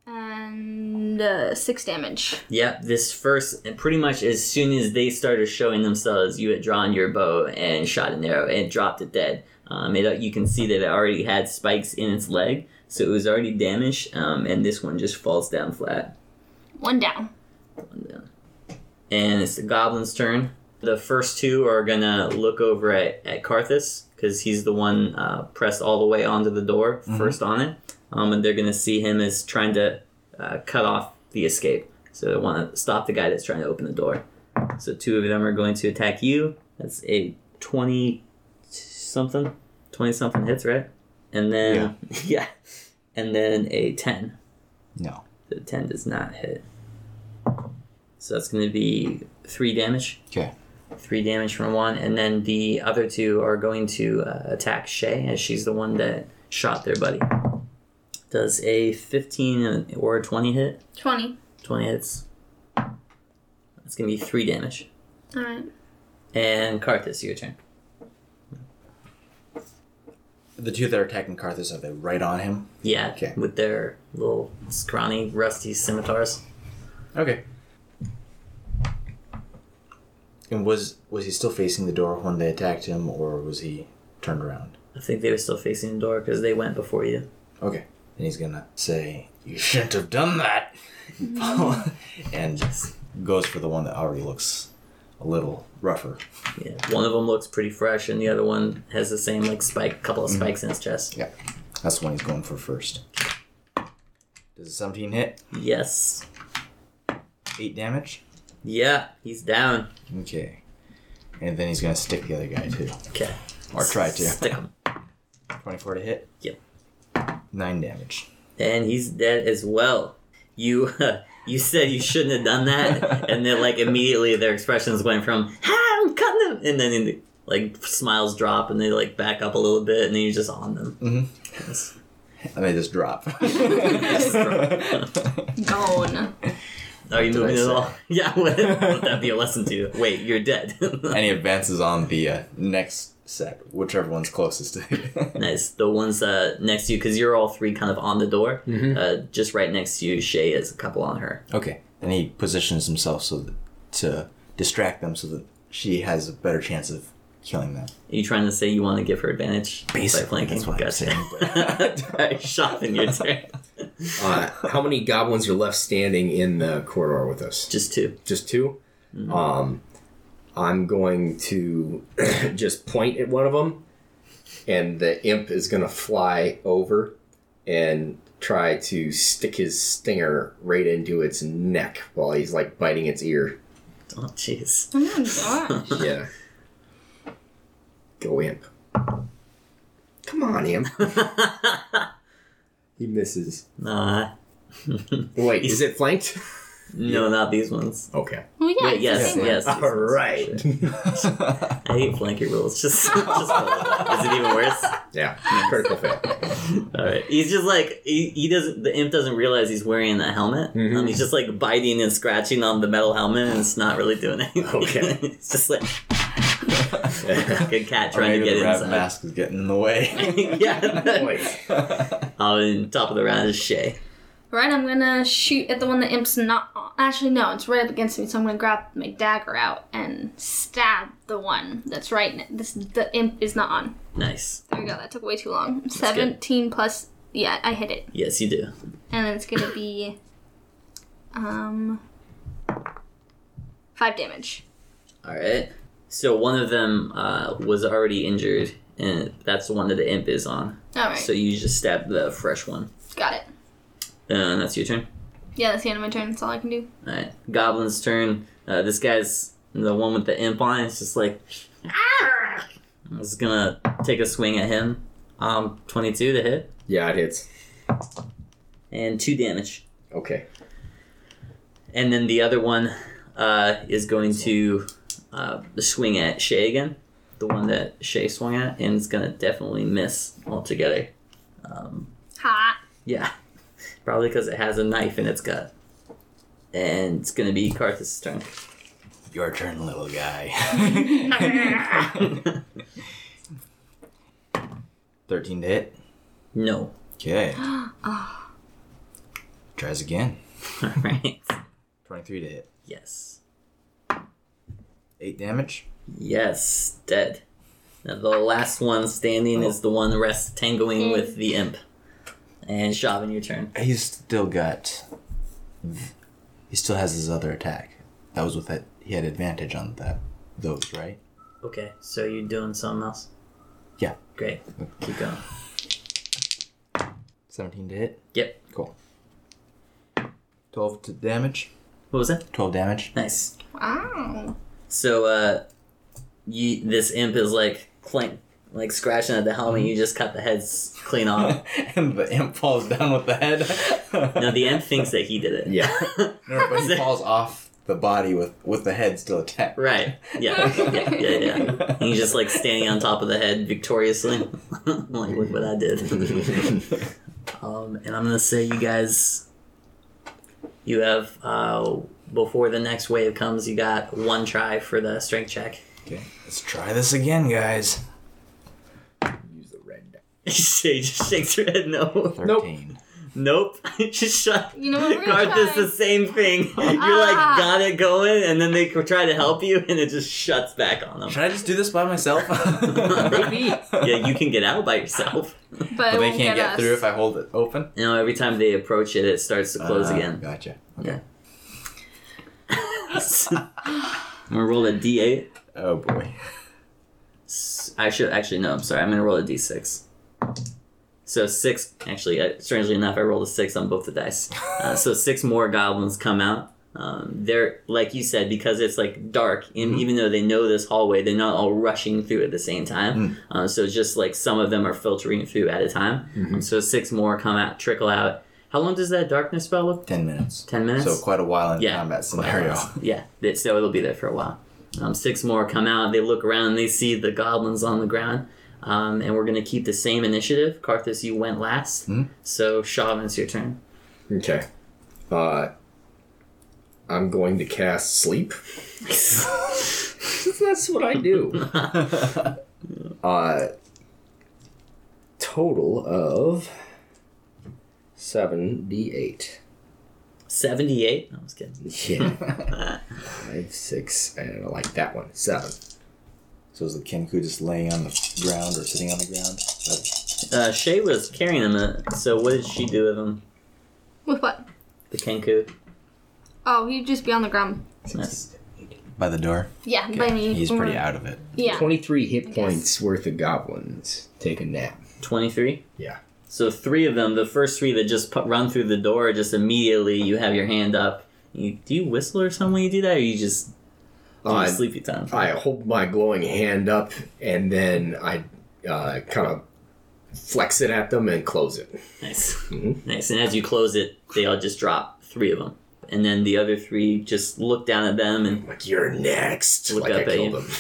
And uh, 6 damage. Yep, this first, and pretty much as soon as they started showing themselves, you had drawn your bow and shot an arrow and dropped it dead. Um, it, you can see that it already had spikes in its leg, so it was already damaged, um, and this one just falls down flat. One down. and it's the goblin's turn. The first two are gonna look over at, at Carthus because he's the one uh, pressed all the way onto the door first on it, um, and they're gonna see him as trying to uh, cut off the escape. So they want to stop the guy that's trying to open the door. So two of them are going to attack you. That's a twenty something, twenty something hits, right? And then yeah, and then a ten. No. The 10 does not hit. So that's going to be 3 damage. Okay. 3 damage from one. And then the other two are going to uh, attack Shay, as she's the one that shot their buddy. Does a 15 or a 20 hit? 20. 20 hits. That's going to be 3 damage. Alright. And Carthus, your turn. The two that are attacking Carthus, are they right on him? Yeah, Okay. with their little scrawny, rusty scimitars. Okay. And was was he still facing the door when they attacked him, or was he turned around? I think they were still facing the door because they went before you. Okay. and he's gonna say, "You shouldn't have done that," and goes for the one that already looks a little rougher. Yeah, one of them looks pretty fresh, and the other one has the same like spike, couple of mm-hmm. spikes in his chest. Yeah, that's the one he's going for first. Does a 17 hit? Yes. Eight damage. Yeah, he's down. Okay, and then he's gonna stick the other guy too, Okay. or try to. Stick him. 24 to hit. Yep. Nine damage. And he's dead as well. You you said you shouldn't have done that, and then like immediately their expressions went from "Ah, I'm cutting them," and then like smiles drop, and they like back up a little bit, and then you're just on them. Mm-hmm. And they just drop. Gone. Are you What did moving at all? Yeah, would would that be a lesson to you? Wait, you're dead. and he advances on the uh, next set, whichever one's closest to you. nice. The ones uh, next to you, because you're all three kind of on the door. Uh, just right next to you, Shay is a couple on her. okay. And he positions himself so that, to distract them so that she has a better chance of killing them. Are you trying to say you want to give her advantage by flanking? that's what I'm saying. But Alright, Shopping your turn. Uh, how many goblins are left standing in the corridor with us? Just two. Just 2 Um, I'm going to just point at one of them, and the imp is going to fly over and try to stick his stinger right into its neck while he's like biting its ear. Oh, jeez. Oh my gosh. Yeah. Go imp. Come on, imp. he misses. Nah. Wait, is it flanked? No, not these ones. Okay. Well, yeah. Wait, it's the yes, same yes. All right. I hate flanky rules. Just, just is it even worse? yeah. Critical fail. All right. He's just like he, he doesn't. The imp doesn't realize he's wearing that helmet. Mhm. Um, he's just like biting and scratching on the metal helmet, and it's not really doing anything. Okay. it's just like like a cat trying to get the rat inside. mask is getting in the way. yeah. Wait. And top of the round is Shay. Right, I'm gonna shoot at the one that imp's not. on. Actually, no, it's right up against me, so I'm gonna grab my dagger out and stab the one that's right. ne- This the imp is not on. Nice. There we go. That took way too long. Seventeen plus. Yeah, I hit it, Yes, you do. and then it's gonna be, um, five damage. All right. So one of them uh, was already injured, and that's the one that the imp is on. All right, So you just stab the fresh one, got it. and that's your turn. Yeah, that's the end of my turn. That's all I can do. All right. Goblin's turn. Uh, this guy's the one with the imp on. It's just like, "Arr!" I was gonna take a swing at him. Um, twenty-two to hit, Yeah, it hits. and two damage. Okay. And then the other one uh, is going to uh, the swing at Shay again, the one that Shay swung at, and it's gonna definitely miss altogether. Um, Ha! yeah, probably because it has a knife in its gut. And it's gonna be Carthus' turn. Your turn, little guy. 13 to hit. no. Okay. Tries again. All right. 23 to hit. Yes. 8 damage. Yes. Dead. Now, the last one standing is oh. the one rest tangoing hmm. with the imp. And Shavin, your turn. He's still got. He still has his other attack. That was with it. He had advantage on that. Those, right? Okay, so you're doing something else? Yeah. Great. Keep going. 17 to hit. Yep. Cool. 12 to damage. What was that? 12 damage. Nice. Wow. So, uh, you this imp is like clank, like scratching at the helmet. You just cut the heads clean off. and the imp falls down with the head. now the imp thinks that he did it. Yeah. No, but he falls off the body with, with the head still attached. Right. Yeah. Yeah. Yeah. Yeah. And he's just like standing on top of the head victoriously. like, look what I did. Um, and I'm gonna say you guys, you have uh, before the next wave comes, you got one try for the strength check. Okay, let's try this again, guys. Use the red. die. just shakes her head no. 13. Nope. just shut. You know what? We're Garth is the same thing. You're like Ah. got it going, and then they try to help you, and it just shuts back on them. Should I just do this by myself? Maybe. Yeah, you can get out by yourself. But, it But they won't can't get us. through if I hold it open. You know, every time they approach it, it starts to close Uh, again. Gotcha. Okay. I'm gonna roll a d8. Oh boy. S- I should actually no. I'm sorry. I'm gonna roll a d6. So six. Actually, uh, strangely enough, I rolled a six on both the dice. Uh, so six more goblins come out. Um, they're like you said because it's like dark, and even though they know this hallway, they're not all rushing through at the same time. Uh, so it's just like some of them are filtering through at a time. Um, so six more come out, trickle out. How long does that darkness spell look? Ten minutes. Ten minutes. So quite a while in Yeah. combat scenario. Yeah, so it'll be there for a while. Um, six more come out. They look around. They see the goblins on the ground. Um, and we're gonna keep the same initiative. Carthus, you went last. Mhm. So Shavin, it's your turn. Okay. Uh, I'm going to cast sleep. That's what I do. Uh, total of seven d eight. Seventy-eight. No, I was kidding. Yeah. Five, six, and I like that one. Seven. So is the Kenku just laying on the ground or sitting on the ground? That's- Uh, Shay was carrying him. uh, So what did she do with him? With what? The Kenku. Oh, he'd just be on the ground. Nice. By the door. Yeah, by me. He's pretty out of it. Yeah. 23 hit points worth of goblins. Take a nap. Twenty-three. Yeah. So three of them, the first three that just pu- run through the door, just immediately you have your hand up. You, do you whistle or something when you do that, or you just do Uh, sleepy time? I hold my glowing hand up and then I uh, kind of flex it at them and close it. Nice. Mhm. Nice. And as you close it, they all just drop three of them. And then the other three just look down at them, and, Like, you're next. Look like up I at killed you. them.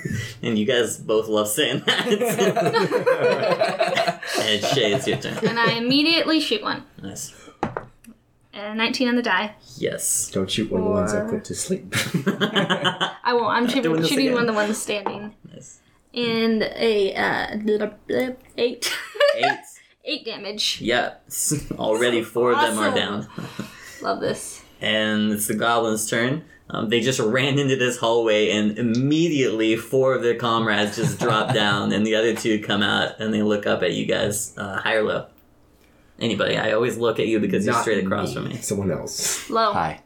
and you guys both love saying that. and Shay, it's your turn. And I immediately shoot one. Nice. Uh, 19 on the die. Yes. Don't shoot one of the ones I put to sleep. I won't. I'm shooting, this shooting again. one of the ones standing. nice. And a uh, little- uh, eight. Eight. eight damage. Yep. Already four of them are down. Love this. and it's the goblin's turn. Um, they just ran into this hallway, and immediately four of their comrades just drop down, and the other two come out and they look up at you guys, uh, high or low. Anybody? I always look at you because you're Not straight across from me. Someone else. Low. Hi.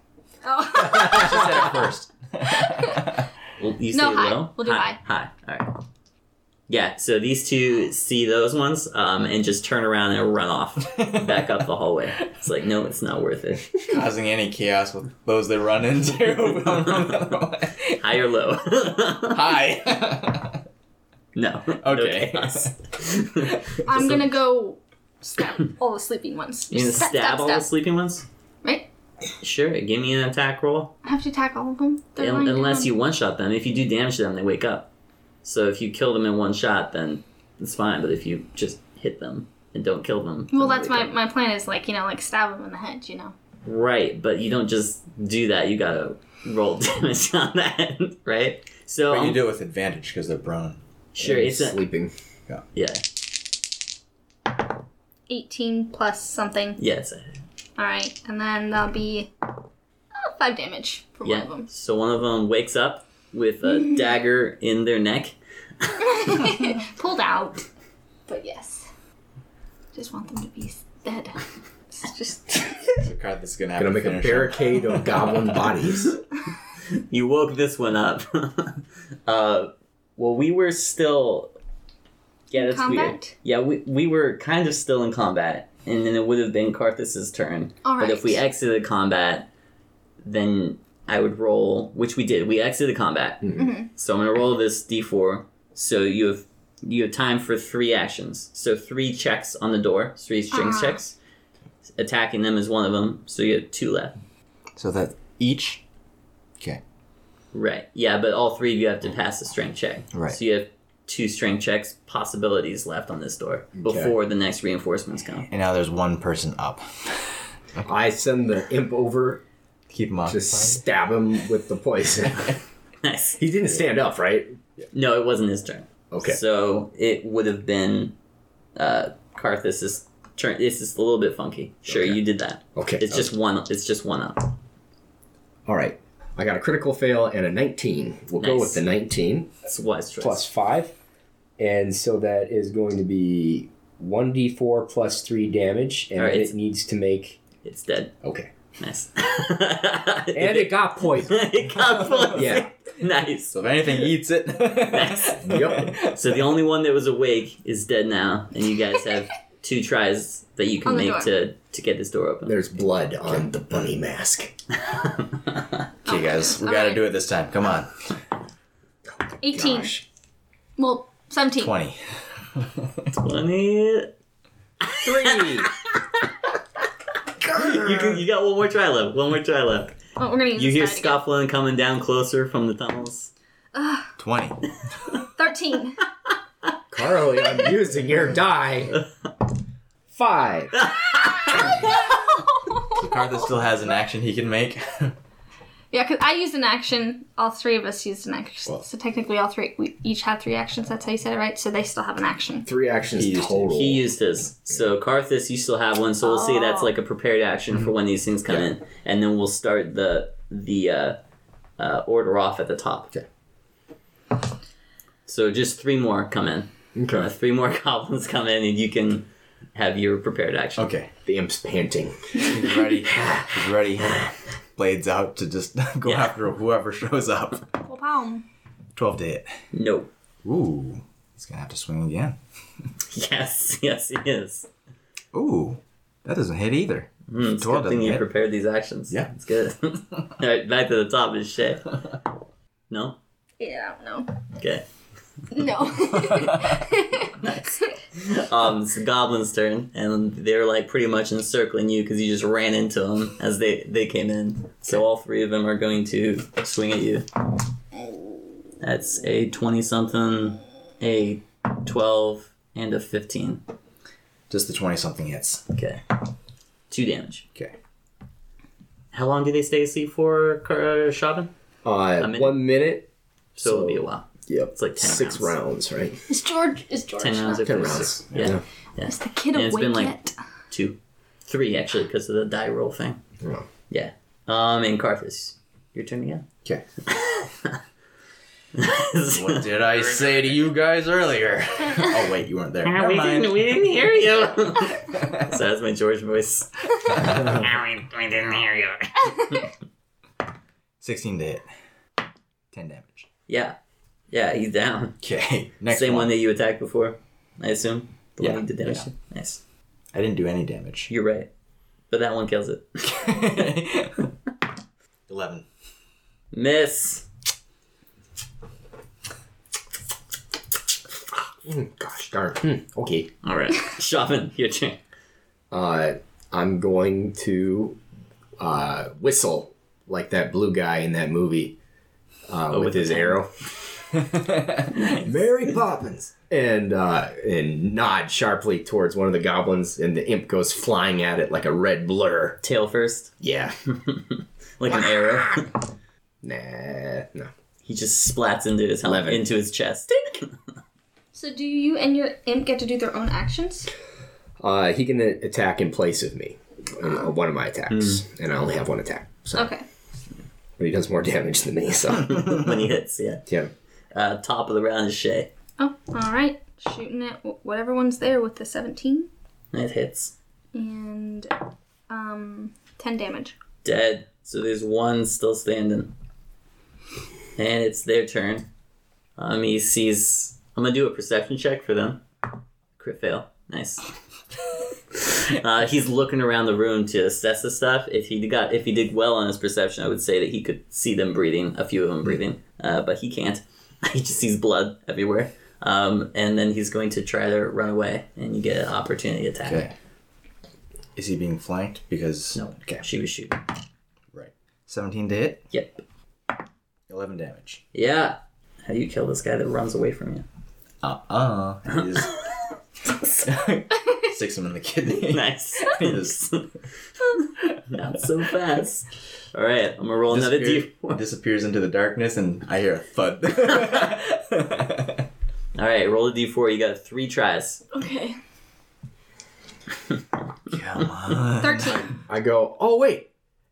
Oh. She said it first. You say No, high. low. We'll do High. Hi. All right. Yeah. So these two see those ones um, and just turn around and run off back up the hallway. It's like, no, it's not worth it. Causing any chaos with those they run into. High or low? Hi. no. Okay. No chaos. I'm gonna go stab all the sleeping ones. You gonna Stab, stab, stab, all stab. the sleeping ones? Right? Sure. Give me an attack roll. I have to attack all of them. They're Un- unless down. you one shot them. If you do damage to them, they wake up. So if you kill them in one shot, then it's fine. But if you just hit them and don't kill them, Well, that's my, up. my plan is like, you know, like stab them in the head, you know? right. But you don't just do that. You gotta roll damage on that, right? So But you um, do it with advantage because they're prone. sure, it's a sleeping. yeah, 18 plus something. Yes. Alright, and then that'll be oh, 5 damage for one of yeah. them. So one of them wakes up with a dagger in their neck. Pulled out. But yes. Just want them to be dead. It's just. So Karth is gonna have Gonna make a barricade of goblin bodies. You woke this one up. uh, well, we were still. Yeah, that's weird. Yeah, we, we were kind of still in combat, and then it would have been Carthus's turn. Alright. But if we exited combat, then I would roll, which we did. We exited the combat, Mhm. so I'm gonna roll this d4. So you have you have time for three actions. So three checks on the door, three strength Ah. checks. Attacking them is one of them. So you have two left. So that each. Okay. Right. Yeah, but all three of you have to pass a strength check. Right. So you have two strength checks possibilities left on this door before the next reinforcements come. And now there's one person up. I send the imp over Keep him to occupied. stab him with the poison. Nice. he didn't stand up, right? No, it wasn't his turn. Okay. So it would have been uh, Carthus's turn. It's just a little bit funky. Sure, Okay. you did that. Okay. It's just one. It's just one up. All right. I got a critical fail and a 19. We'll go Nice. with the 19 That's a wise choice. plus 5. And so that is going to be 1d4 plus 3 damage. And All right. it needs to make. It's dead. Okay. Nice. And it got poison. it got poisoned. Yeah. Nice. So if anything eats it. Nice. Yep. So the only one that was awake is dead now, and you guys have two tries that you can On the make door. to to get this door open. There's blood on the bunny mask. Okay, guys, we gotta Alright. do it this time. Come on. 18. Gosh. Well, 17. 20. Twenty. Three. You can, you got one more try left. One more try left. Oh, we're gonna use You hear die again. scuffling coming down closer from the tunnels. 20. 13. Carly, I'm using your die. Five. So Carthus still has an action he can make. Yeah, because I used an action. All three of us used an action. Well- so technically, all three, we each have three actions. That's how you said it, right? So they still have an action. Three actions He used total. He used his. So Carthus, you still have one. So we'll see. that's Oh. like a prepared action for when these things come Yeah. in, and then we'll start the the uh, uh, order off at the top. Okay. So just three more come in. Uh, okay. three more goblins come in, and you can have your prepared action. Okay. The imp's panting. He's ready. He's ready. Blades out to just go Yeah. after whoever shows up. Well, palm. 12 to hit. No. Ooh. He's gonna have to swing again. Yes, yes, he is. Ooh. That doesn't hit either. Mm, it's 12 good thing doesn't you hit. prepared these actions. Yeah. it's good. All right, back to the top is Shay. No. Yeah, no. Okay. No. Um, it's the goblin's turn, and they're like pretty much encircling you because you just ran into them as they they came in. So all three of them are going to swing at you. That's a twenty something, a twelve, and a fifteen. Just the 20 something hits. Okay, two damage. Okay. How long do they stay asleep for, Car- uh, Shavin? Uh, minute. one minute. So, it'll be a while. Yep. It's like 10 six rounds. rounds, right? is George? Is George? Ten rounds. if Ten rounds. six. Yeah. yeah, Is the kid And It's been like- yet? two, three actually because of the die roll thing. Yeah. Yeah. Um, and Carthus, your turn again. Okay. What did I say to you guys earlier? oh, wait, you weren't there. Never we, didn't, we didn't hear you. so that's my George voice. we, we didn't hear you. 16 to hit. 10 damage. Yeah. Yeah, he's down. Okay. Next Same one. one. that you attacked before, I assume. The Yeah, one you did damage yeah. Nice. I didn't do any damage. You're right. But that one kills it. 11. Miss. Mm, gosh darn. Hmm, okay. All right. Shavin, your turn. Uh, I'm going to uh, whistle like that blue guy in that movie uh, with, Oh, with his the arrow. Mary Poppins. And uh, and nod sharply towards one of the goblins, and the imp goes flying at it like a red blur. Tail first, Yeah. like an arrow. nah. No. he just splats into his helmet, Eleven. into his chest. So do you and your imp get to do their own actions? Uh, he can attack in place of me. uh, one of my attacks, and I only have one attack. So, Okay. but he does more damage than me. So, when he hits, yeah. yeah. Uh, top of the round is Shay. Oh, all right. Shooting at wh- whatever one's there with the 17 It hits. and um 10 damage. Dead. So there's one still standing. And it's their turn. Um, he sees. I'm gonna do a perception check for them. Crit fail. Nice. uh, he's looking around the room to assess the stuff. If he got, if he did well on his perception, I would say that he could see them breathing, a few of them breathing. Uh, but he can't. he just sees blood everywhere. Um, and then he's going to try to run away, and you get an opportunity attack. Okay. Is he being flanked? Because. No, Okay. she was shooting. Right. 17 to hit, Yep. 11 damage. Yeah. How do you kill this guy that runs away from you? Uh uh He just sticks him in the kidney. Nice. He just Not so fast. All right, I'm gonna roll another d4. disappears into the darkness, and I hear a thud. All right, roll a d4. You got three tries. Okay. Come on. 13. I go, oh wait.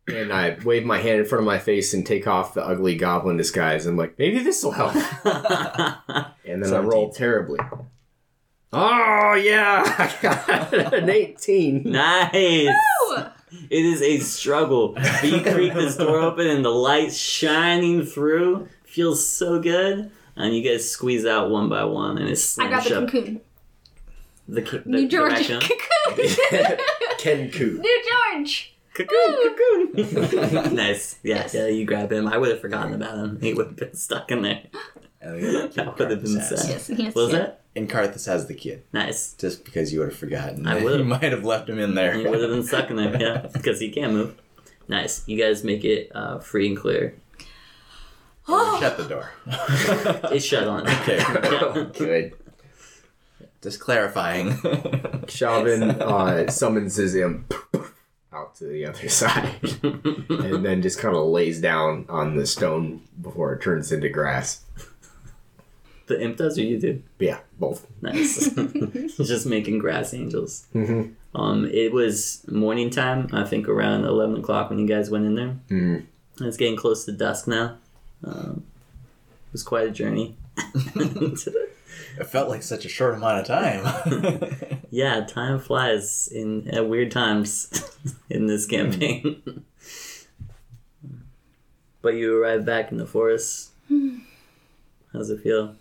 And I wave my hand in front of my face and take off the ugly goblin disguise. I'm like, maybe this will help. And then I roll terribly. Oh yeah, I got an 18. nice. Ooh. It is a struggle. But you creak this door open and the light shining through feels so good. And you guys squeeze out one by one and it's I got the shut. cocoon. The, ki- the, New the George. raccoon. Cocoon. Kenku. New George. Cocoon, cocoon. nice. Yeah, Yes. yeah, you grab him. I would have forgotten about him. He would have been stuck in there. And the other kid That would have been Carthus has. sad. Yes, and he has What was to- that? And Carthus has the kid. Nice. Just because you would have forgotten. I would've. You might have left him in there. He would have been stuck in there, yeah, because he can't move. Nice. You guys make it uh, free and clear. Shut the door. It's shut on. Okay. Yeah. Good. Just clarifying. Shavin uh, summons his imp out to the other side and then just kind of lays down on the stone before it turns into grass. The imp does or you do? Yeah, both. Nice. Just making grass angels. Mhm. Um, it was morning time. I think around eleven o'clock when you guys went in there. Mhm. It's getting close to dusk now. Um, it was quite a journey. it felt like such a short amount of time. yeah, time flies in at weird times in this campaign. but you arrive back in the forest. How's it feel?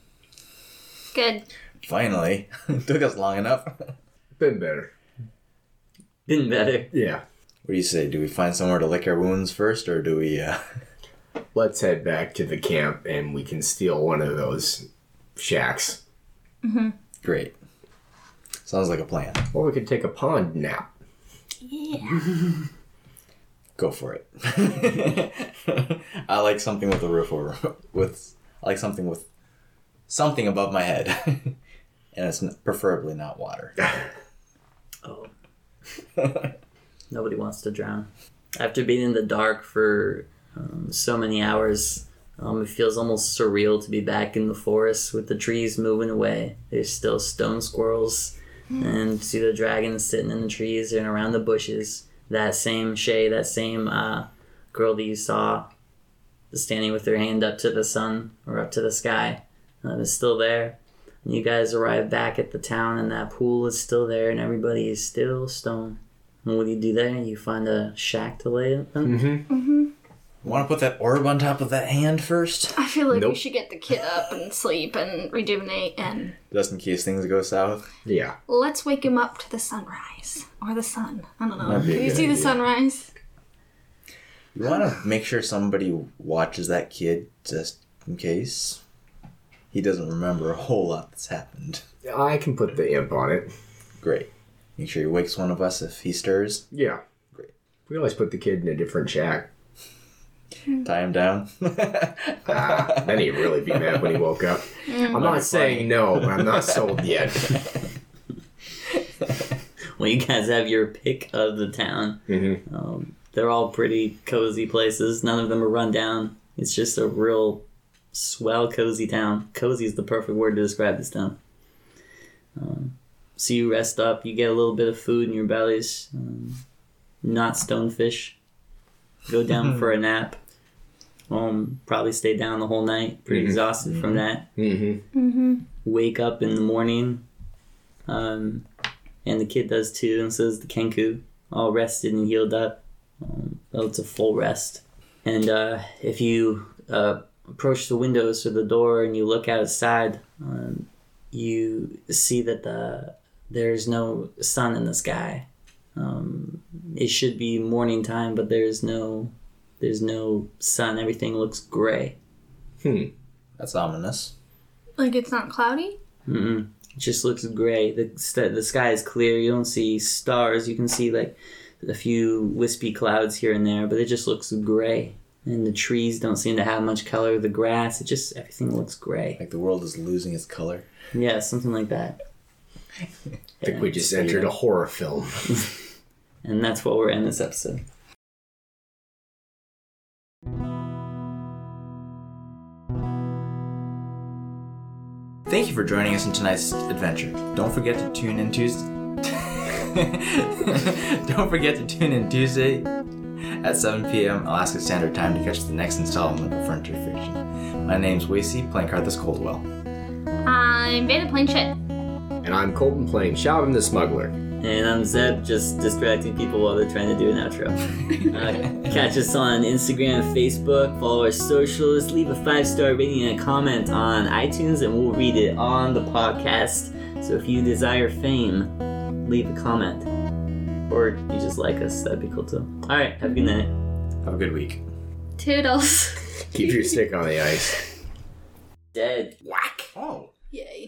Good. Finally. Took us long enough. Been better. Been better. Yeah. What do you say? Do we find somewhere to lick our wounds first, or do we, uh... Let's head back to the camp and we can steal one of those shacks. Great. Sounds like a plan. Or we could take a pond nap. Yeah. Go for it. I like something with a roof over with I like something with something above my head. and it's preferably not water. Oh. Nobody wants to drown. After being in the dark for um, so many hours, um, it feels almost surreal to be back in the forest with the trees moving away. There's still stone squirrels, and see the dragons sitting in the trees and around the bushes. That same Shay, that same uh, girl that you saw standing with her hand up to the sun or up to the sky uh, is still there. And you guys arrive back at the town, and that pool is still there, and everybody is still stone. And what do you do there? You find a shack to lay in? Mm-hmm. Want to put that orb on top of that hand first? I feel like Nope. we should get the kid up and sleep and rejuvenate and Just in case things go south. Yeah. let's wake him up to the sunrise. Or the sun. I don't know. That'd be a Can you good see the sunrise? You want to make sure somebody watches that kid just in case he doesn't remember a whole lot that's happened. I can put the imp on it. Great. Make sure he wakes one of us if he stirs. Yeah. Great. We always put the kid in a different shack. Tie him down. Ah, then he'd really be mad when he woke up. I'm not saying no, but I'm not sold yet. Well, you guys have your pick of the town. Mm-hmm. Um, they're all pretty cozy places. None of them are run down. It's just a real swell, cozy town. Cozy is the perfect word to describe this town. Um, so you rest up. You get a little bit of food in your bellies. Um, not stonefish. Go down for a nap. Um, probably stay down the whole night. Pretty Mhm. exhausted from that Mm-hmm. Mm-hmm. wake up in the morning, um, and the kid does too, and so does the Kenku, all rested and healed up. Um, well, it's a full rest. And uh, if you uh, approach the windows or the door and you look outside, um, you see that the there's no sun in the sky. Um, it should be morning time, but there's no there's no sun. Everything looks gray. Hmm. That's ominous. Like it's not cloudy? Mm-mm. It just looks gray. The st- the sky is clear. You don't see stars. You can see like a few wispy clouds here and there, but it just looks gray. And the trees don't seem to have much color. The grass, it just everything looks gray. Like the world is losing its color. Yeah, something like that. I think we just entered a horror film. And that's what we're in this episode. Thank you for joining us in tonight's adventure. Don't forget to tune in Tuesday. Don't forget to tune in Tuesday at 7 p.m. Alaska Standard Time to catch the next installment of Frontier Fiction. My name's Wasey, playing Carthus Coldwell. I'm Bandit playing shit. And I'm Colton playing Shalvin the Smuggler. And I'm Zeb, just distracting people while they're trying to do an outro. Uh, catch us on Instagram, Facebook, follow our socials, leave a five star rating and a comment on iTunes, and we'll read it on the podcast. So if you desire fame, leave a comment. Or you just like us, that'd be cool too. Alright, have a good night. Have a good week. Toodles. Keep your stick on the ice. Dead. Whack! Oh. Yay.